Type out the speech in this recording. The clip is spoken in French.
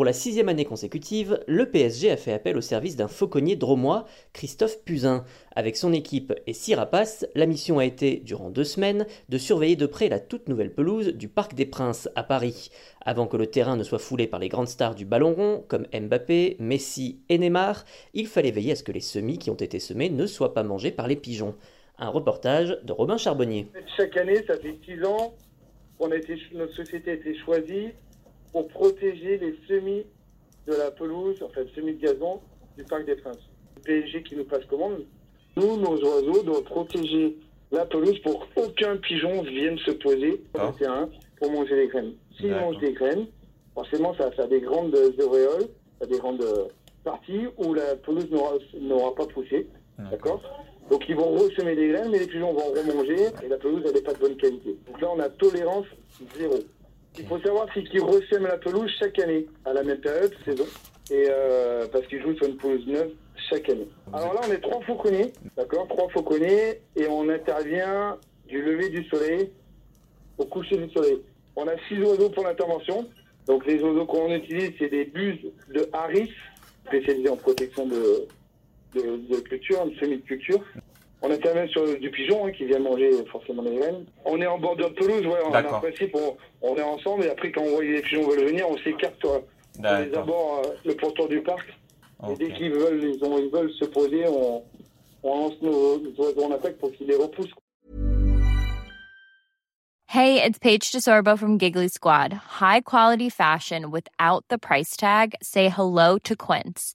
Pour la sixième année consécutive, le PSG a fait appel au service d'un fauconnier dromois, Christophe Puzin. Avec son équipe et six rapaces, la mission a été, durant deux semaines, de surveiller de près la toute nouvelle pelouse du Parc des Princes à Paris. Avant que le terrain ne soit foulé par les grandes stars du ballon rond, comme Mbappé, Messi et Neymar, il fallait veiller à ce que les semis qui ont été semés ne soient pas mangés par les pigeons. Un reportage de Robin Charbonnier. Chaque année, ça fait six ans, notre société a été choisie pour protéger les semis de la pelouse, enfin semis de gazon du Parc des Princes. Le PSG qui nous passe commande. Nous, nos oiseaux doivent protéger la pelouse pour qu'aucun pigeon vienne se poser sur le terrain pour manger les graines. S'ils mangent des graines, forcément ça, ça a des grandes auréoles, ça a des grandes parties où la pelouse n'aura- n'aura pas poussé. D'accord Donc ils vont ressemer des graines, mais les pigeons vont remanger et la pelouse elle n'est pas de bonne qualité. Donc là on a tolérance zéro. Il faut savoir c'est qu'ils ressèment la pelouse chaque année, à la même période, saison, et euh, parce qu'ils jouent sur une pelouse neuve chaque année. Alors là, on est trois fauconniers, d'accord, trois fauconniers, et on intervient du lever du soleil au coucher du soleil. On a six oiseaux pour l'intervention. Donc les oiseaux qu'on utilise, c'est des buses de Harris, spécialisées en protection de, de, culture, de semis de culture. On intervient sur du pigeon hein, qui vient manger forcément les graines. On est en bordure de pelouse, ouais, on, en D'accord. principe, on, on est ensemble et après quand on voit que les pigeons veulent venir, on s'écarte sur les abords, euh, le pourtour du parc. Et Ok. dès qu'ils veulent, ils, ont- ils veulent se poser, on, on lance nos, nos oiseaux en attaque pour qu'ils les repoussent. Hey, it's Paige DeSorbo from Giggly Squad. High quality fashion without the price tag. Say hello to Quince.